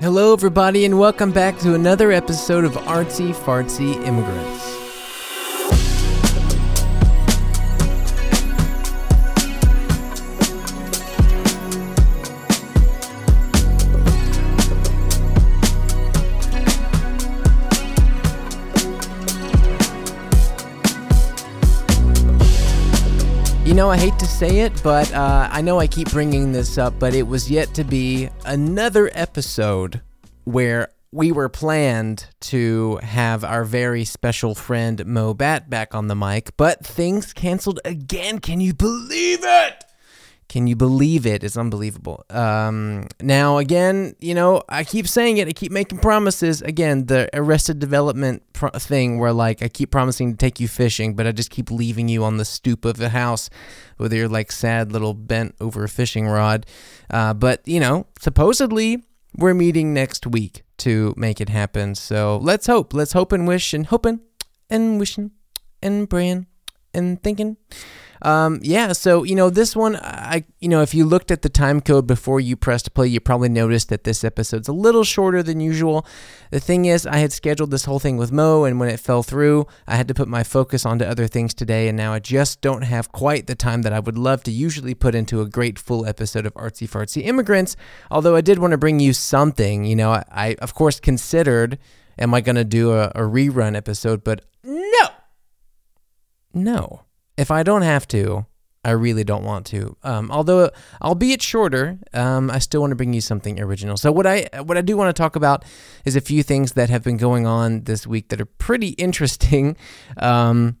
Hello, everybody, and welcome back to another episode of Artsy Fartsy Immigrants. I hate to say it, but uh, I know I keep bringing this up, but it was yet to be another episode where we were planned to have our very special friend Mo Bat back on the mic, but things canceled again. Can you believe it? Can you believe it? It's unbelievable. Um, now, again, you know, I keep saying it. I keep making promises. Again, the Arrested Development thing where, like, I keep promising to take you fishing, but I just keep leaving you on the stoop of the house with your, like, sad little bent over a fishing rod. Uh, but, you know, supposedly we're meeting next week to make it happen. So let's hope. Let's hope and wish and hoping and wishing and praying and thinking. Um, yeah, so you know this one, I you know if you looked at the time code before you pressed play, you probably noticed that this episode's a little shorter than usual. The thing is, I had scheduled this whole thing with Mo, and when it fell through, I had to put my focus onto other things today, and now I just don't have quite the time that I would love to usually put into a great full episode of Artsy Fartsy Immigrants. Although I did want to bring you something, you know, I, I of course considered, am I going to do a, a rerun episode? But no, no if I don't have to, I really don't want to. Um, although, albeit shorter, um, I still want to bring you something original. So what I what I do want to talk about is a few things that have been going on this week that are pretty interesting. Um,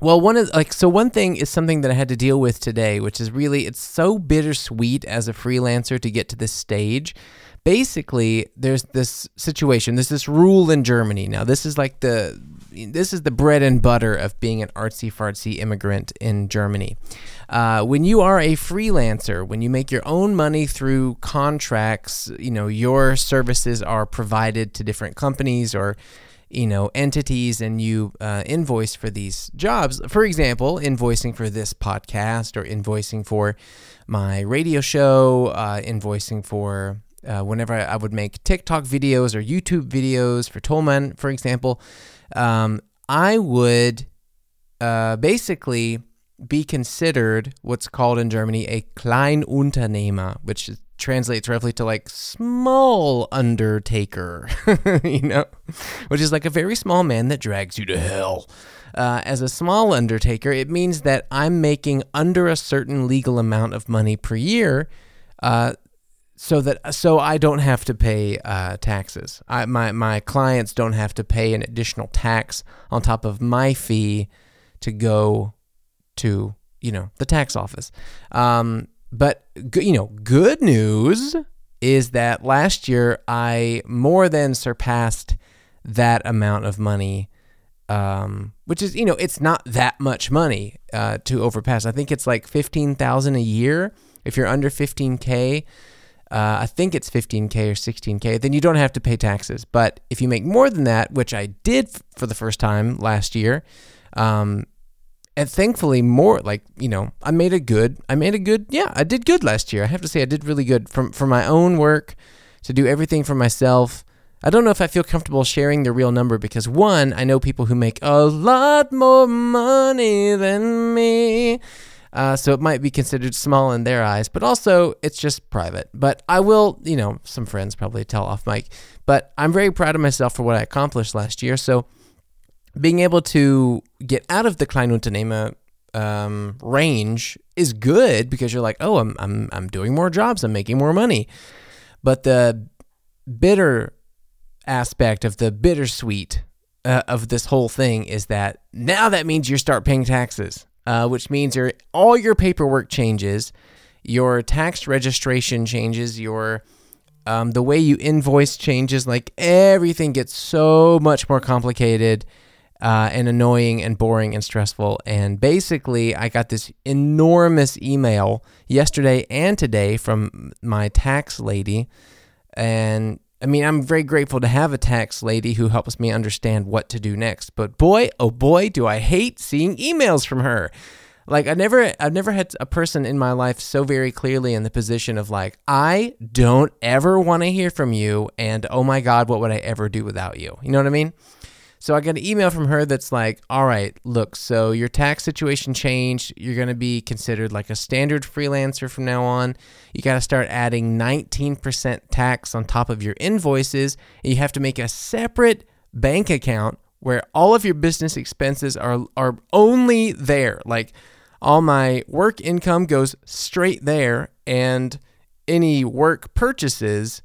well, one is like so. One thing is something that I had to deal with today, which is really it's so bittersweet as a freelancer to get to this stage. Basically, there's this situation. There's this rule in Germany now. This is like the this is the bread and butter of being an artsy fartsy immigrant in Germany. Uh, when you are a freelancer, when you make your own money through contracts, you know your services are provided to different companies or you know entities and you uh, invoice for these jobs for example invoicing for this podcast or invoicing for my radio show uh, invoicing for uh, whenever I would make TikTok videos or YouTube videos for Tolman, for example, um, I would uh, basically be considered what's called in Germany a Kleinunternehmer, which translates roughly to like small undertaker, you know, which is like a very small man that drags you to hell. Uh, as a small undertaker, it means that I'm making under a certain legal amount of money per year. Uh, so that so I don't have to pay uh, taxes. I, my my clients don't have to pay an additional tax on top of my fee to go to you know the tax office. Um, but you know, good news is that last year I more than surpassed that amount of money. Um, which is you know it's not that much money uh, to overpass. I think it's like fifteen thousand a year if you're under fifteen k uh, I think it's 15K or 16K, then you don't have to pay taxes. But if you make more than that, which I did f- for the first time last year, um, and thankfully more like you know I made a good I made a good yeah I did good last year. I have to say I did really good from for my own work to do everything for myself. I don't know if I feel comfortable sharing the real number because one I know people who make a lot more money than me uh, so it might be considered small in their eyes, but also it's just private. But I will, you know, some friends probably tell off mic. But I'm very proud of myself for what I accomplished last year. So being able to get out of the Kleinunternehmer um, range is good because you're like, oh, I'm, I'm, I'm doing more jobs, I'm making more money. But the bitter aspect of the bittersweet uh, of this whole thing is that now that means you start paying taxes uh, which means your all your paperwork changes, your tax registration changes, your um, the way you invoice changes. Like everything gets so much more complicated uh, and annoying and boring and stressful. And basically, I got this enormous email yesterday and today from my tax lady, and I mean, I'm very grateful to have a tax lady who helps me understand what to do next. But boy, oh boy, do I hate seeing emails from her. Like I never I've never had a person in my life so very clearly in the position of like I don't ever want to hear from you and oh my god, what would I ever do without you? You know what I mean? So I got an email from her that's like, "All right, look, so your tax situation changed. You're going to be considered like a standard freelancer from now on. You got to start adding 19% tax on top of your invoices, and you have to make a separate bank account where all of your business expenses are are only there. Like all my work income goes straight there and any work purchases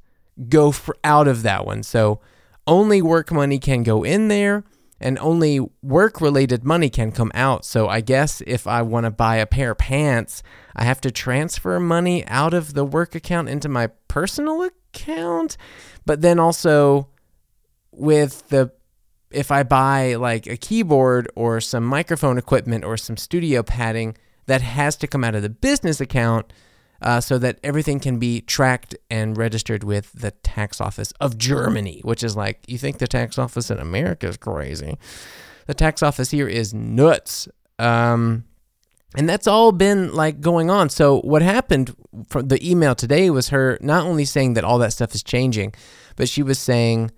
go for, out of that one. So only work money can go in there and only work related money can come out. So I guess if I want to buy a pair of pants, I have to transfer money out of the work account into my personal account. But then also with the if I buy like a keyboard or some microphone equipment or some studio padding, that has to come out of the business account uh, so that everything can be tracked and registered with the tax office of Germany, which is like, you think the tax office in America is crazy. The tax office here is nuts. Um, and that's all been like going on. So what happened from the email today was her not only saying that all that stuff is changing, but she was saying,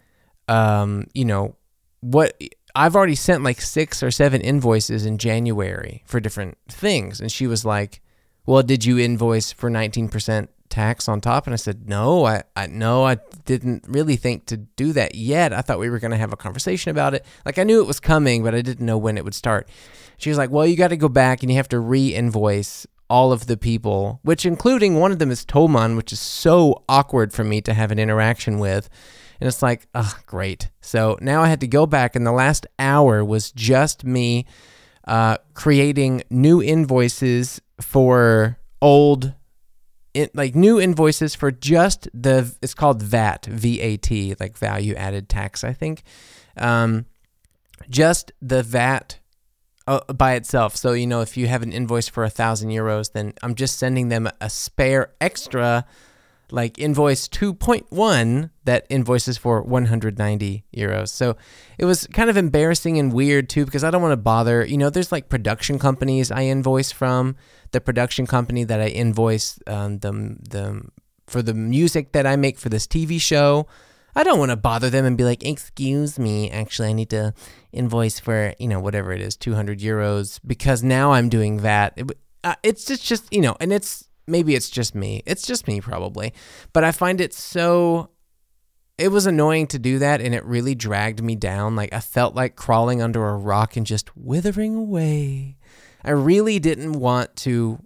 um, you know, what I've already sent like six or seven invoices in January for different things. And she was like, well, did you invoice for 19% tax on top? And I said, no, I, I no, I didn't really think to do that yet. I thought we were going to have a conversation about it. Like I knew it was coming, but I didn't know when it would start. She was like, well, you got to go back and you have to re-invoice all of the people, which including one of them is Toman, which is so awkward for me to have an interaction with. And it's like, oh, great. So now I had to go back, and the last hour was just me uh, creating new invoices for old, like new invoices for just the, it's called VAT, V A T, like value added tax, I think. Um, just the VAT uh, by itself. So, you know, if you have an invoice for a thousand euros, then I'm just sending them a spare extra like invoice 2.1 that invoices for 190 euros. So it was kind of embarrassing and weird too because I don't want to bother. You know, there's like production companies I invoice from. The production company that I invoice um, the the for the music that I make for this TV show. I don't want to bother them and be like, "Excuse me, actually, I need to invoice for you know whatever it is, 200 euros because now I'm doing that." It, uh, it's just just you know, and it's maybe it's just me. It's just me probably. But I find it so it was annoying to do that and it really dragged me down. Like I felt like crawling under a rock and just withering away. I really didn't want to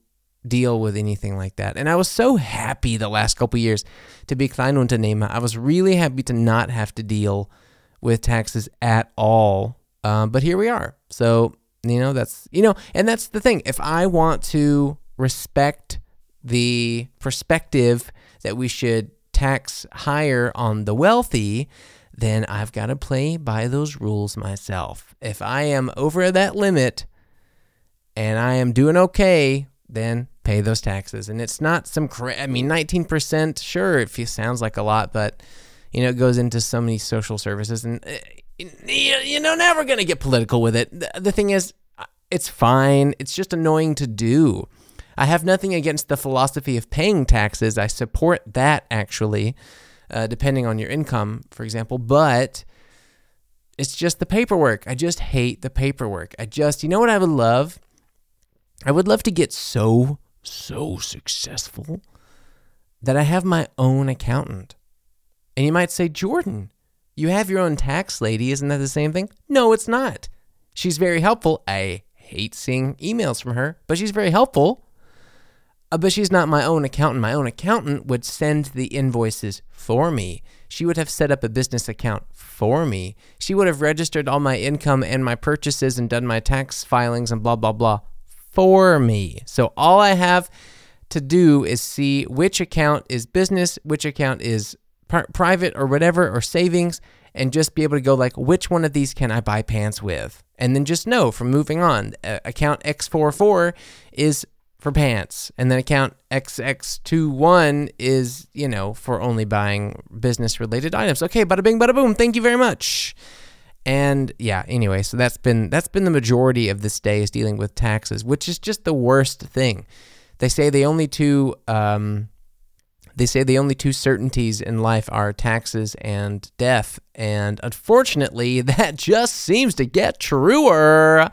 deal with anything like that. And I was so happy the last couple years to be Kleinunternehmer. I was really happy to not have to deal with taxes at all. Um, but here we are. So, you know, that's, you know, and that's the thing. If I want to respect the perspective that we should tax higher on the wealthy, then I've got to play by those rules myself. If I am over that limit and I am doing okay, then pay those taxes. And it's not some, I mean, 19%, sure, it sounds like a lot, but, you know, it goes into so many social services. And, uh, you know, never going to get political with it. The thing is, it's fine. It's just annoying to do. I have nothing against the philosophy of paying taxes. I support that actually, uh, depending on your income, for example. But it's just the paperwork. I just hate the paperwork. I just, you know what I would love? I would love to get so, so successful that I have my own accountant. And you might say, Jordan, you have your own tax lady. Isn't that the same thing? No, it's not. She's very helpful. I hate seeing emails from her, but she's very helpful. Uh, but she's not my own accountant. My own accountant would send the invoices for me. She would have set up a business account for me. She would have registered all my income and my purchases and done my tax filings and blah, blah, blah for me. So all I have to do is see which account is business, which account is private or whatever, or savings, and just be able to go like, which one of these can I buy pants with? And then just know from moving on, uh, account X44 is for pants. And then account XX21 is, you know, for only buying business related items. Okay, bada bing, bada boom. Thank you very much. And yeah, anyway, so that's been that's been the majority of this day is dealing with taxes, which is just the worst thing. They say the only two um, they say the only two certainties in life are taxes and death, and unfortunately, that just seems to get truer.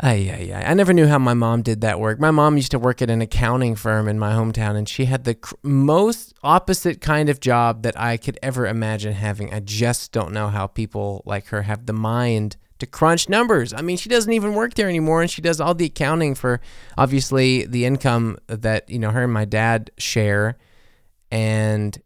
Ay, ay, ay. I never knew how my mom did that work. My mom used to work at an accounting firm in my hometown, and she had the cr- most opposite kind of job that I could ever imagine having. I just don't know how people like her have the mind to crunch numbers. I mean, she doesn't even work there anymore, and she does all the accounting for obviously the income that you know her and my dad share, and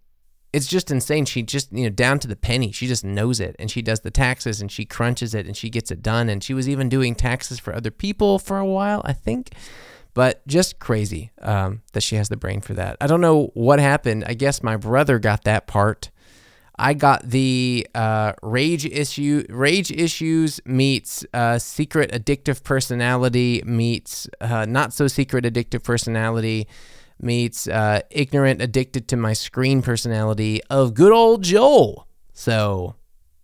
it's just insane. She just, you know, down to the penny. She just knows it and she does the taxes and she crunches it and she gets it done. And she was even doing taxes for other people for a while, I think. But just crazy um, that she has the brain for that. I don't know what happened. I guess my brother got that part. I got the uh, rage issue, rage issues meets uh, secret addictive personality meets uh, not so secret addictive personality meets uh, ignorant, addicted to my screen personality of good old Joel. So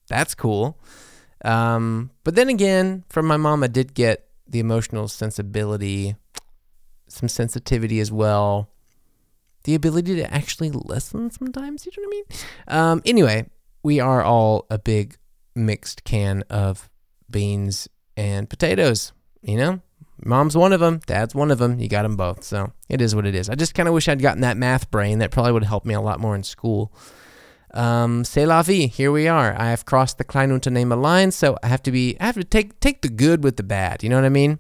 that's cool. Um, but then again, from my mom, I did get the emotional sensibility, some sensitivity as well, the ability to actually listen sometimes. You know what I mean? Um, anyway, we are all a big mixed can of beans and potatoes, you know? Mom's one of them. Dad's one of them. You got them both. So it is what it is. I just kind of wish I'd gotten that math brain. That probably would have helped me a lot more in school. Um, c'est la vie. Here we are. I have crossed the Klein Unternehmer line, so I have to be. I have to take take the good with the bad. You know what I mean?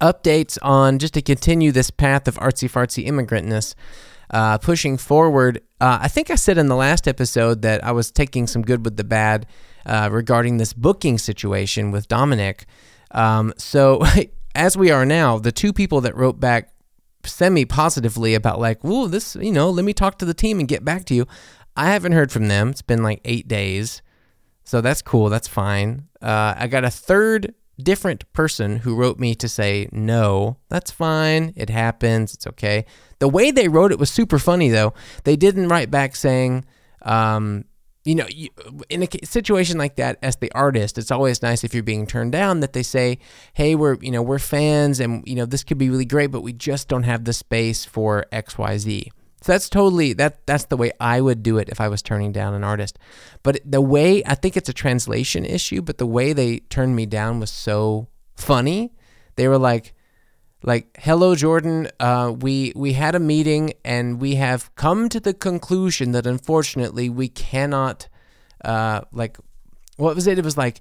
Updates on just to continue this path of artsy fartsy immigrantness. Uh, pushing forward, uh, I think I said in the last episode that I was taking some good with the bad uh, regarding this booking situation with Dominic. Um, so as we are now, the two people that wrote back semi positively about like, "Ooh, this, you know, let me talk to the team and get back to you." I haven't heard from them. It's been like eight days, so that's cool. That's fine. Uh, I got a third different person who wrote me to say no. That's fine. It happens. It's okay. The way they wrote it was super funny though. They didn't write back saying, um, you know, you, in a situation like that, as the artist, it's always nice if you're being turned down that they say, "Hey, we're you know we're fans, and you know this could be really great, but we just don't have the space for X, Y, Z." So that's totally that that's the way I would do it if I was turning down an artist. But the way I think it's a translation issue, but the way they turned me down was so funny. They were like, like hello jordan. Uh, we we had a meeting and we have come to the conclusion that unfortunately we cannot uh, like what was it? It was like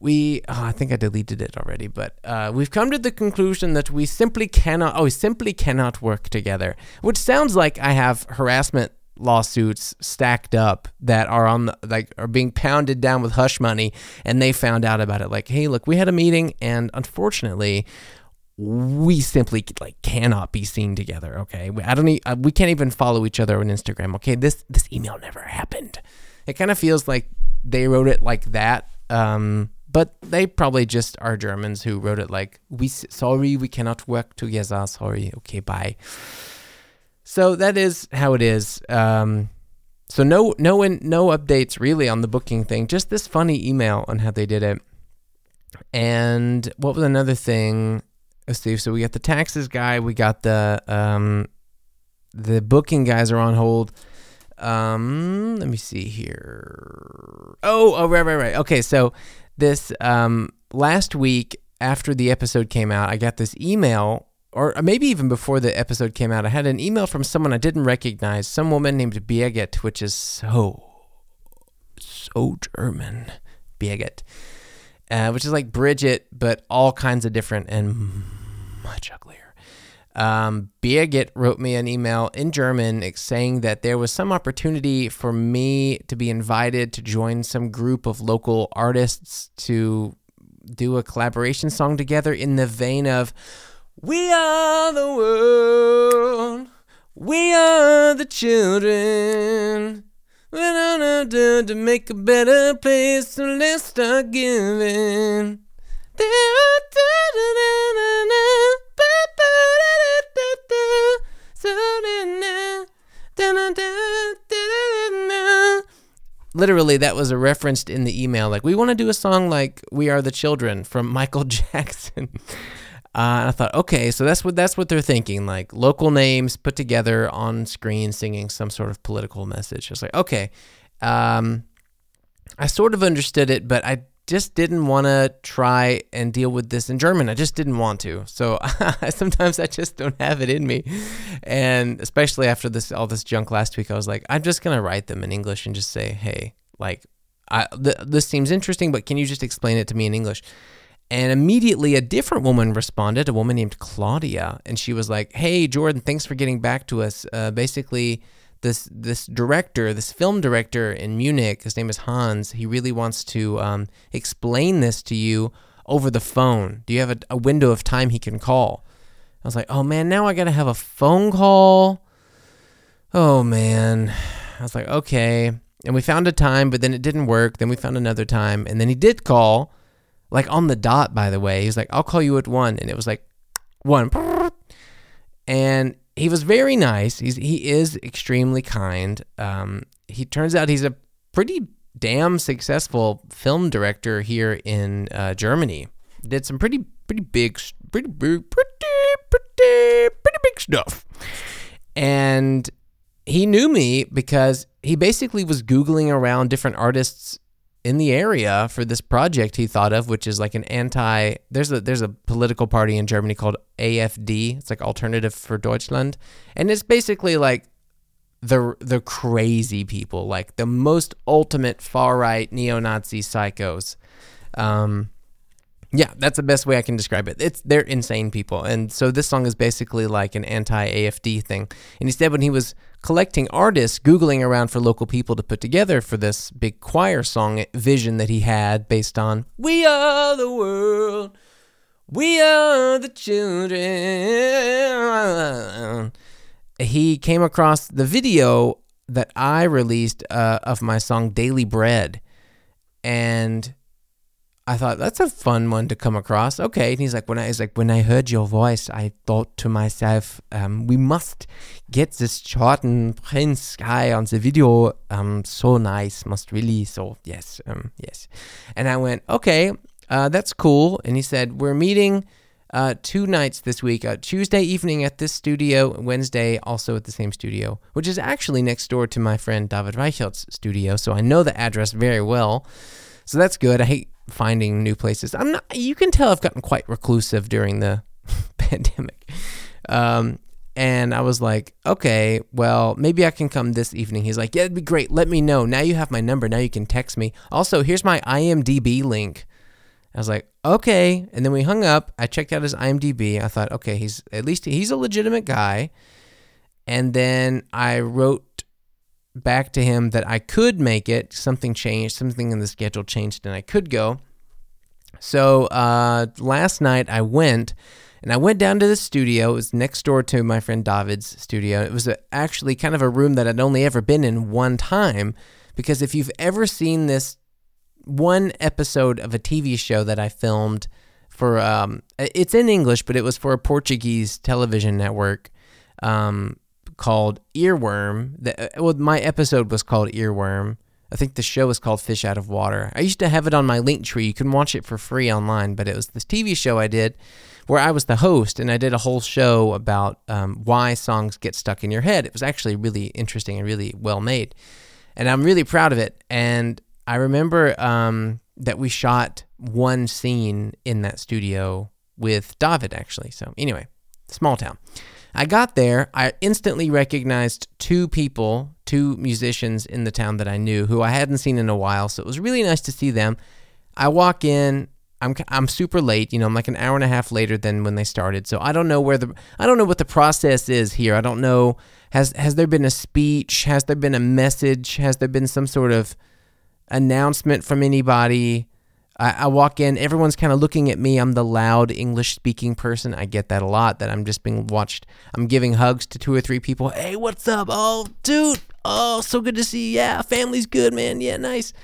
we oh, i think i deleted it already but uh, we've come to the conclusion that we simply cannot oh we simply cannot work together which sounds like i have harassment lawsuits stacked up that are on the, like are being pounded down with hush money and they found out about it. Like hey look we had a meeting and unfortunately we simply like cannot be seen together. Okay, I don't. Uh, we can't even follow each other on Instagram. Okay, this this email never happened. It kind of feels like they wrote it like that. Um, but they probably just are Germans who wrote it like we sorry we cannot work together. Sorry. Okay, bye. So that is how it is. Um, so no no no updates really on the booking thing. Just this funny email on how they did it. And what was another thing? Let's. So we got the taxes guy. We got the um, the booking guys are on hold. Um, let me see here. Oh, oh, right, right, right. Okay, so this um last week after the episode came out, I got this email, or maybe even before the episode came out, I had an email from someone I didn't recognize, some woman named Birgit, which is so so German. Birgit. Uh, which is like Bridget, but all kinds of different and much uglier. Um, Birgit wrote me an email in German saying that there was some opportunity for me to be invited to join some group of local artists to do a collaboration song together in the vein of We are the world, we are the children. We don't do to make a better place, so let's start giving. Literally that was a referenced in the email. Like we want to do a song like "We Are the Children" from Michael Jackson. Uh, and I thought, okay, so that's what that's what they're thinking, like local names put together on screen, singing some sort of political message. It's like, okay, um, I sort of understood it, but I just didn't want to try and deal with this in German. I just didn't want to. So sometimes I just don't have it in me, and especially after this all this junk last week, I was like, I'm just gonna write them in English and just say, hey, like, I, th- this seems interesting, but can you just explain it to me in English? And immediately a different woman responded, a woman named Claudia, and she was like, "Hey Jordan, thanks for getting back to us. Uh, basically, this this director, this film director in Munich, his name is Hans. He really wants to um, explain this to you over the phone. Do you have a, a window of time he can call?" I was like, "Oh man, now I gotta have a phone call." Oh man, I was like, "Okay." And we found a time, but then it didn't work. Then we found another time, and then he did call like on the dot, by the way. He's like, I'll call you at one. And it was like one. And he was very nice. He's, he is extremely kind. Um, he turns out he's a pretty damn successful film director here in uh, Germany. Did some pretty, pretty big, pretty big, pretty, pretty, pretty big stuff. And he knew me because he basically was Googling around different artists in the area for this project he thought of, which is like an anti. There's a there's a political party in Germany called AFD. It's like Alternative for Deutschland, and it's basically like the the crazy people, like the most ultimate far right neo Nazi psychos. Um, yeah, that's the best way I can describe it. It's they're insane people, and so this song is basically like an anti AFD thing. And he said when he was collecting artists, googling around for local people to put together for this big choir song vision that he had based on "We are the world, we are the children." He came across the video that I released uh, of my song "Daily Bread," and I thought that's a fun one to come across. Okay, and he's like, when I he's like, when I heard your voice, I thought to myself, um, we must get this Jordan Prince guy on the video. Um, so nice, must really. So yes, um, yes. And I went, okay, uh, that's cool. And he said, we're meeting. Uh, two nights this week. Uh, Tuesday evening at this studio, Wednesday also at the same studio, which is actually next door to my friend David Reichelt's studio. So I know the address very well. So that's good. I finding new places. I'm not. You can tell I've gotten quite reclusive during the pandemic. Um, and I was like, okay, well, maybe I can come this evening. He's like, yeah, it'd be great. Let me know. Now you have my number. Now you can text me. Also, here's my IMDb link. I was like, okay. And then we hung up. I checked out his IMDb. I thought, okay, he's at least he's a legitimate guy. And then I wrote back to him that I could make it. Something changed, something in the schedule changed, and I could go. So uh, last night I went, and I went down to the studio. It was next door to my friend David's studio. It was a, actually kind of a room that I'd only ever been in one time, because if you've ever seen this one episode of a TV show that I filmed for, um, it's in English, but it was for a Portuguese television network. Um, called Earworm. The, uh, well, my episode was called Earworm. I think the show was called Fish Out of Water. I used to have it on my link tree. You can watch it for free online, but it was this TV show I did where I was the host and I did a whole show about um, why songs get stuck in your head. It was actually really interesting and really well made. And I'm really proud of it. And I remember um, that we shot one scene in that studio with David, actually. So, anyway, small town. I got there, I instantly recognized two people, two musicians in the town that I knew who I hadn't seen in a while. So it was really nice to see them. I walk in, I'm I'm super late, you know, I'm like an hour and a half later than when they started. So I don't know where the I don't know what the process is here. I don't know has has there been a speech? Has there been a message? Has there been some sort of announcement from anybody? I, I walk in, everyone's kind of looking at me. I'm the loud English speaking person. I get that a lot. That I'm just being watched. I'm giving hugs to two or three people. Hey, what's up? Oh, dude. Oh, so good to see you. Yeah, family's good, man. Yeah, nice.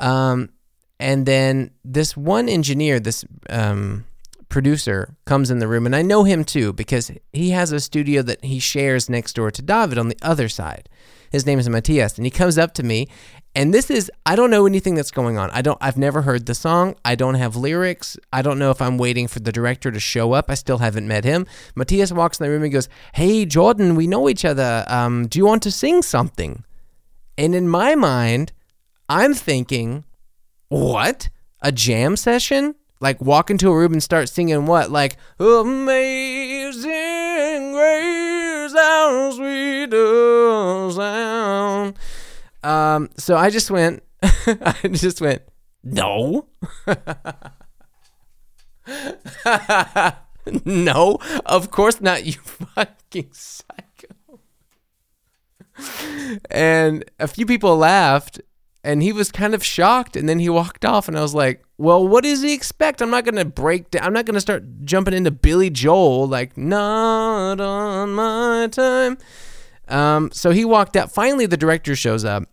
Um, and then this one engineer, this um, producer, comes in the room, and I know him too because he has a studio that he shares next door to David on the other side. His name is Matthias, and he comes up to me And this is I don't know anything that's going on. I don't I've never heard the song. I don't have lyrics. I don't know if I'm waiting for the director to show up. I still haven't met him. Matthias walks in the room and goes, "Hey Jordan, we know each other. Um, do you want to sing something?" And in my mind, I'm thinking, "What? A jam session?" Like walk into a room and start singing what? Like Amazing Grace, how sweet the sound. Um, so I just went, I just went, no. no, of course not, you fucking psycho. And a few people laughed, and he was kind of shocked, and then he walked off, and I was like, well, what does he expect? I'm not gonna break down. I'm not gonna start jumping into Billy Joel like not on my time. Um, so he walked out. Finally, the director shows up.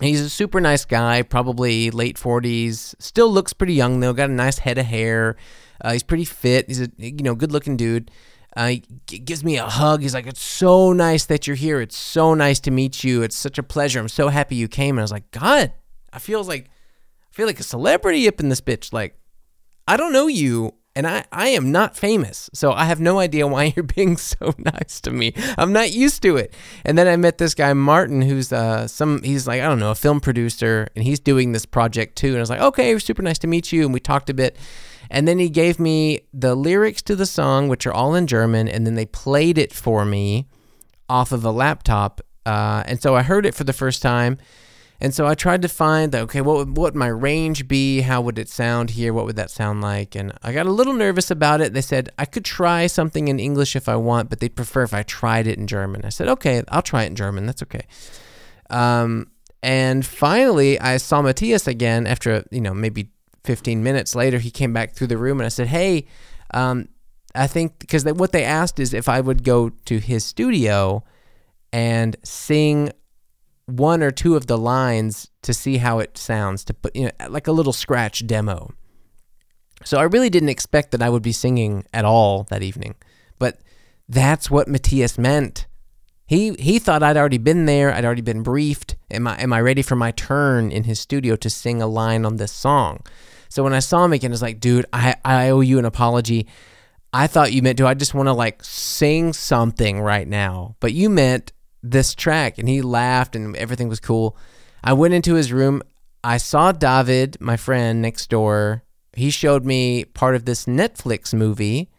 He's a super nice guy, probably late 40s. Still looks pretty young though. Got a nice head of hair. Uh, he's pretty fit. He's a you know good looking dude. Uh, he g- gives me a hug. He's like, "It's so nice that you're here. It's so nice to meet you. It's such a pleasure. I'm so happy you came." And I was like, "God, I feel like I feel like a celebrity up in this bitch. Like, I don't know you, and I I am not famous, so I have no idea why you're being so nice to me. I'm not used to it." And then I met this guy Martin, who's uh some he's like I don't know a film producer, and he's doing this project too. And I was like, "Okay, super nice to meet you." And we talked a bit. And then he gave me the lyrics to the song, which are all in German, and then they played it for me off of a laptop. Uh, and so I heard it for the first time. And so I tried to find that, okay, what would, what would my range be? How would it sound here? What would that sound like? And I got a little nervous about it. They said I could try something in English if I want, but they'd prefer if I tried it in German. I said, okay, I'll try it in German. That's okay. Um, and finally, I saw Matthias again after, you know, maybe 15 minutes later, he came back through the room and I said, Hey, um, I think because what they asked is if I would go to his studio and sing one or two of the lines to see how it sounds, to put, you know, like a little scratch demo. So I really didn't expect that I would be singing at all that evening, but that's what Matthias meant. He he thought I'd already been there. I'd already been briefed. Am I am I ready for my turn in his studio to sing a line on this song? So when I saw him again, I was like, dude, I, I owe you an apology. I thought you meant, do I just want to like sing something right now? But you meant this track. And he laughed and everything was cool. I went into his room. I saw David, my friend next door. He showed me part of this Netflix movie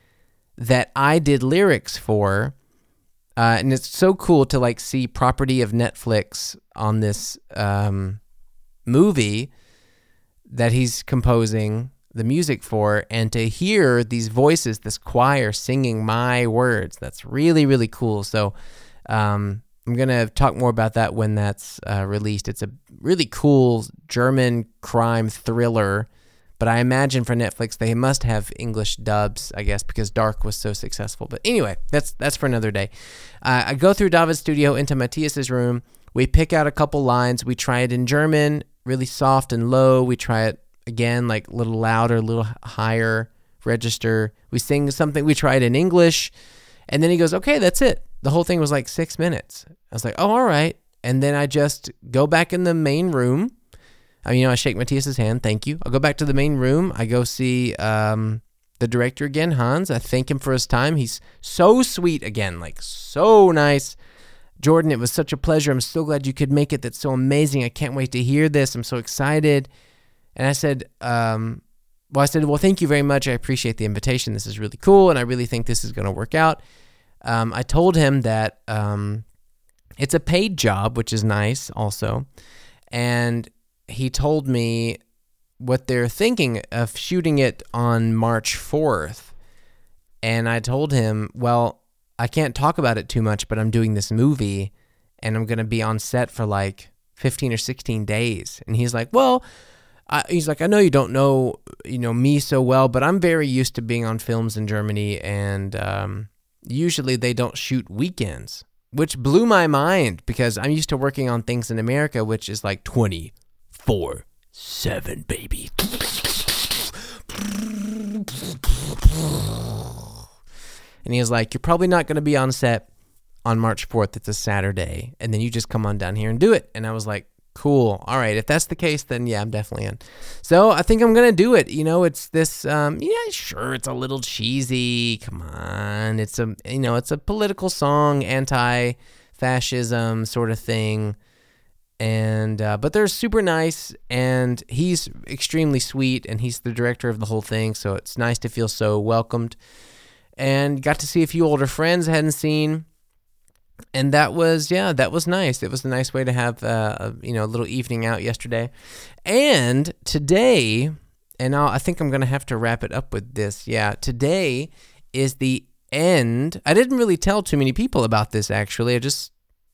that I did lyrics for. Uh, and it's so cool to like see property of Netflix on this um, movie that he's composing the music for and to hear these voices this choir singing my words that's really really cool so um, i'm going to talk more about that when that's uh, released it's a really cool german crime thriller but i imagine for netflix they must have english dubs i guess because dark was so successful but anyway that's that's for another day uh, i go through david's studio into matthias's room we pick out a couple lines we try it in german really soft and low. We try it again, like a little louder, a little higher register. We sing something, we try it in English. And then he goes, okay, that's it. The whole thing was like six minutes. I was like, oh, all right. And then I just go back in the main room. I mean, you know, I shake Matthias's hand. Thank you. I'll go back to the main room. I go see um, the director again, Hans. I thank him for his time. He's so sweet again, like so nice. Jordan, it was such a pleasure. I'm so glad you could make it. That's so amazing. I can't wait to hear this. I'm so excited. And I said, um, well, I said, well, thank you very much. I appreciate the invitation. This is really cool. And I really think this is going to work out. Um, I told him that um, it's a paid job, which is nice also. And he told me what they're thinking of shooting it on March 4th. And I told him, well, I can't talk about it too much, but I'm doing this movie and I'm going to be on set for like 15 or 16 days. And he's like, well, I, he's like, I know you don't know, you know, me so well, but I'm very used to being on films in Germany, and um, usually they don't shoot weekends, which blew my mind because I'm used to working on things in America, which is like 24 seven, baby. And he was like, You're probably not going to be on set on March 4th. It's a Saturday. And then you just come on down here and do it. And I was like, Cool. All right. If that's the case, then yeah, I'm definitely in. So I think I'm gonna do it. You know, it's this. Um, yeah, sure, it's a little cheesy. Come on, it's a you know, it's a political song, anti-fascism sort of thing, and uh, but they're super nice, and he's extremely sweet, and he's the director of the whole thing, so it's nice to feel so welcomed, and got to see a few older friends I hadn't seen and that was yeah that was nice. It was a nice way to have uh, a you know a little evening out yesterday. And today and I'll, i think i'm gonna have to wrap it up with this. Yeah today is the end. I didn't really tell too many people about this actually. I just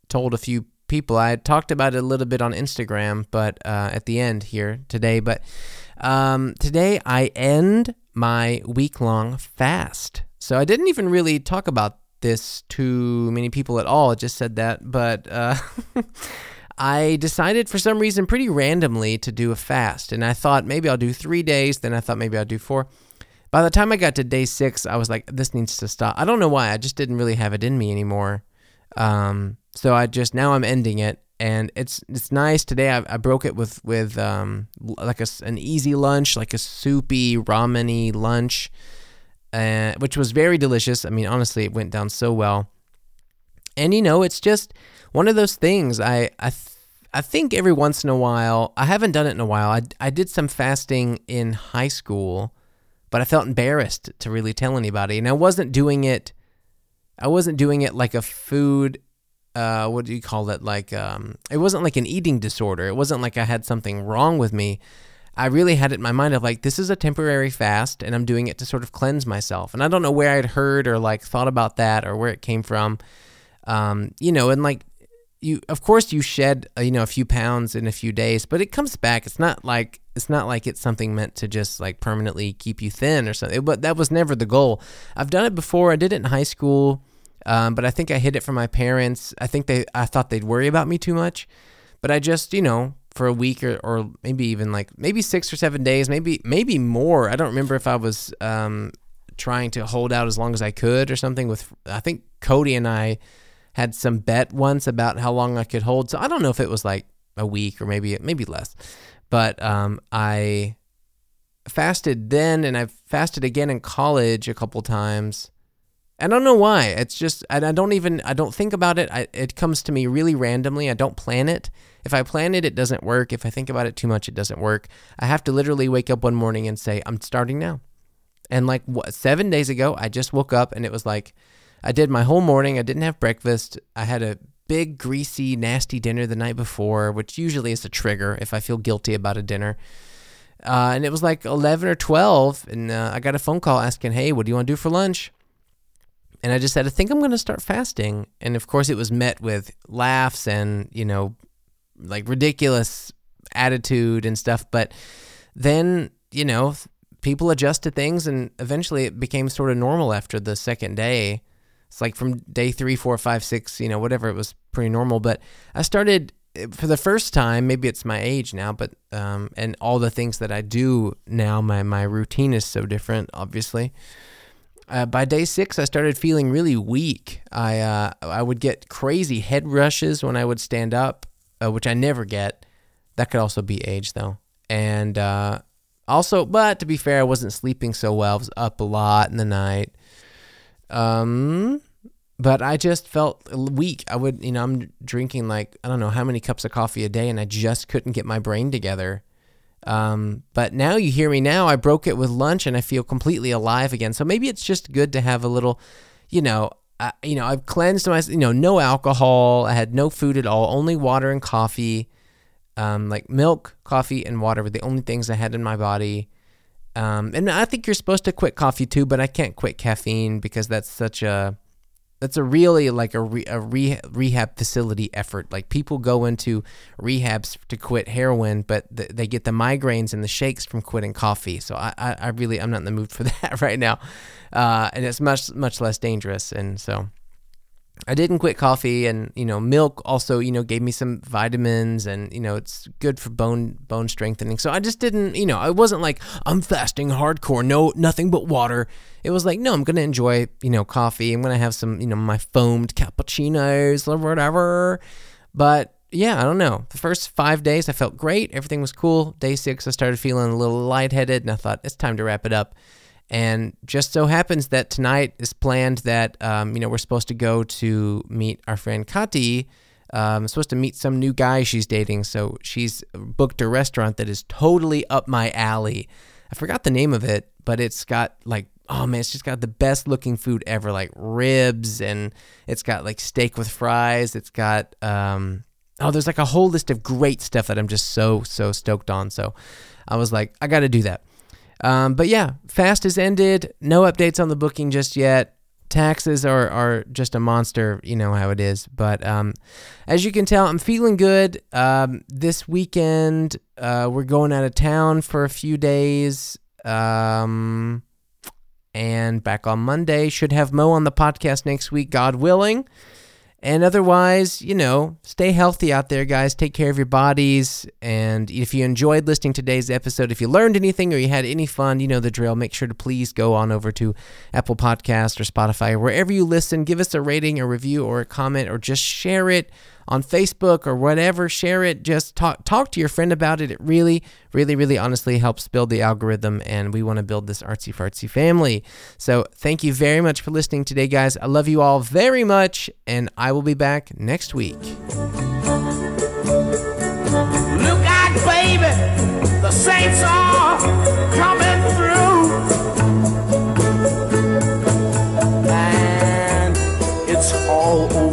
told a few people. I talked about it a little bit on instagram but uh, at the end here today. But um, today i end my week-long fast. So i didn't even really talk about this to many people at all. It just said that, but uh, I decided for some reason pretty randomly to do a fast, and I thought maybe I'll do three days. Then I thought maybe I'll do four. By the time I got to day six, I was like, this needs to stop. I don't know why. I just didn't really have it in me anymore. Um, so I just now I'm ending it, and it's it's nice today. I, I broke it with with um, like a, an easy lunch, like a soupy rameny lunch uh, which was very delicious. I mean, honestly, it went down so well. And you know, it's just one of those things. I I th- I think every once in a while, I haven't done it in a while. I I did some fasting in high school, but I felt embarrassed to really tell anybody, and I wasn't doing it. I wasn't doing it like a food. Uh, what do you call it? Like, um, it wasn't like an eating disorder. It wasn't like I had something wrong with me. I really had it in my mind of like, this is a temporary fast and I'm doing it to sort of cleanse myself. And I don't know where I'd heard or like thought about that or where it came from. Um, you know, and like, you, of course, you shed, uh, you know, a few pounds in a few days, but it comes back. It's not like, it's not like it's something meant to just like permanently keep you thin or something. But that was never the goal. I've done it before. I did it in high school. Um, but I think I hid it from my parents. I think they, I thought they'd worry about me too much, but I just, you know, for a week or, or maybe even like maybe six or seven days, maybe maybe more. I don't remember if I was um, trying to hold out as long as I could or something. With I think Cody and I had some bet once about how long I could hold. So I don't know if it was like a week or maybe maybe less. But um, I fasted then, and I fasted again in college a couple times. I don't know why. It's just I, I don't even I don't think about it. I, it comes to me really randomly. I don't plan it. If I plan it, it doesn't work. If I think about it too much, it doesn't work. I have to literally wake up one morning and say, I'm starting now. And like what, seven days ago, I just woke up and it was like, I did my whole morning. I didn't have breakfast. I had a big, greasy, nasty dinner the night before, which usually is a trigger if I feel guilty about a dinner. Uh, and it was like 11 or 12. And uh, I got a phone call asking, Hey, what do you want to do for lunch? And I just said, I think I'm going to start fasting. And of course, it was met with laughs and, you know, like ridiculous attitude and stuff. But then, you know, people adjust to things and eventually it became sort of normal after the second day. It's like from day three, four, five, six, you know, whatever, it was pretty normal. But I started for the first time, maybe it's my age now, but um, and all the things that I do now, my my routine is so different, obviously. Uh, by day six, I started feeling really weak. I uh, I would get crazy head rushes when I would stand up uh, which I never get. That could also be age though. And uh, also, but to be fair, I wasn't sleeping so well. I was up a lot in the night. Um, but I just felt weak. I would, you know, I'm drinking like I don't know how many cups of coffee a day, and I just couldn't get my brain together. Um, but now you hear me now. I broke it with lunch, and I feel completely alive again. So maybe it's just good to have a little, you know, I, you know, I've cleansed myself, you know, no alcohol. I had no food at all, only water and coffee. Um, like milk, coffee, and water were the only things I had in my body. Um, and I think you're supposed to quit coffee too, but I can't quit caffeine because that's such a that's a really like a, re, a re, rehab facility effort. Like people go into rehabs to quit heroin, but th- they get the migraines and the shakes from quitting coffee. So I, I, I really I'm not in the mood for that right now, uh, and it's much much less dangerous. And so I didn't quit coffee, and you know, milk also you know gave me some vitamins, and you know, it's good for bone bone strengthening. So I just didn't, you know, I wasn't like I'm fasting hardcore, no nothing but water. It was like, no, I'm gonna enjoy you know coffee. I'm gonna have some you know my foamed cappuccinos or whatever. But yeah, I don't know. The first five days I felt great. Everything was cool. Day six, I started feeling a little lightheaded, and I thought it's time to wrap it up. And just so happens that tonight is planned that um, you know we're supposed to go to meet our friend Kati. Um, supposed to meet some new guy she's dating, so she's booked a restaurant that is totally up my alley. I forgot the name of it, but it's got like oh man, it's just got the best looking food ever, like ribs, and it's got like steak with fries. It's got um, oh, there's like a whole list of great stuff that I'm just so so stoked on. So I was like, I got to do that. Um, but yeah, fast has ended. No updates on the booking just yet. Taxes are, are just a monster. You know how it is. But um, as you can tell, I'm feeling good. Um, this weekend, uh, we're going out of town for a few days. Um, and back on Monday. Should have Mo on the podcast next week, God willing. And otherwise, you know, stay healthy out there, guys. Take care of your bodies. And if you enjoyed listening to today's episode, if you learned anything or you had any fun, you know the drill. Make sure to please go on over to Apple Podcast or Spotify or wherever you listen. Give us a rating, a review, or a comment, or just share it on Facebook or whatever. Share it. Just talk talk to your friend about it. It really, really, really honestly helps build the algorithm, and we want to build this artsy fartsy family. So thank you very much for listening today, guys. I love you all very much, and I will be back next week. Look out, baby, the saints are coming through. And it's all over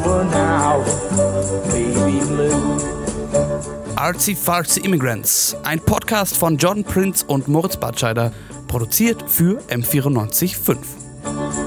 Artsy Fartsy Immigrants, ein Podcast von John Prince und Moritz Batscheider, produziert für M945.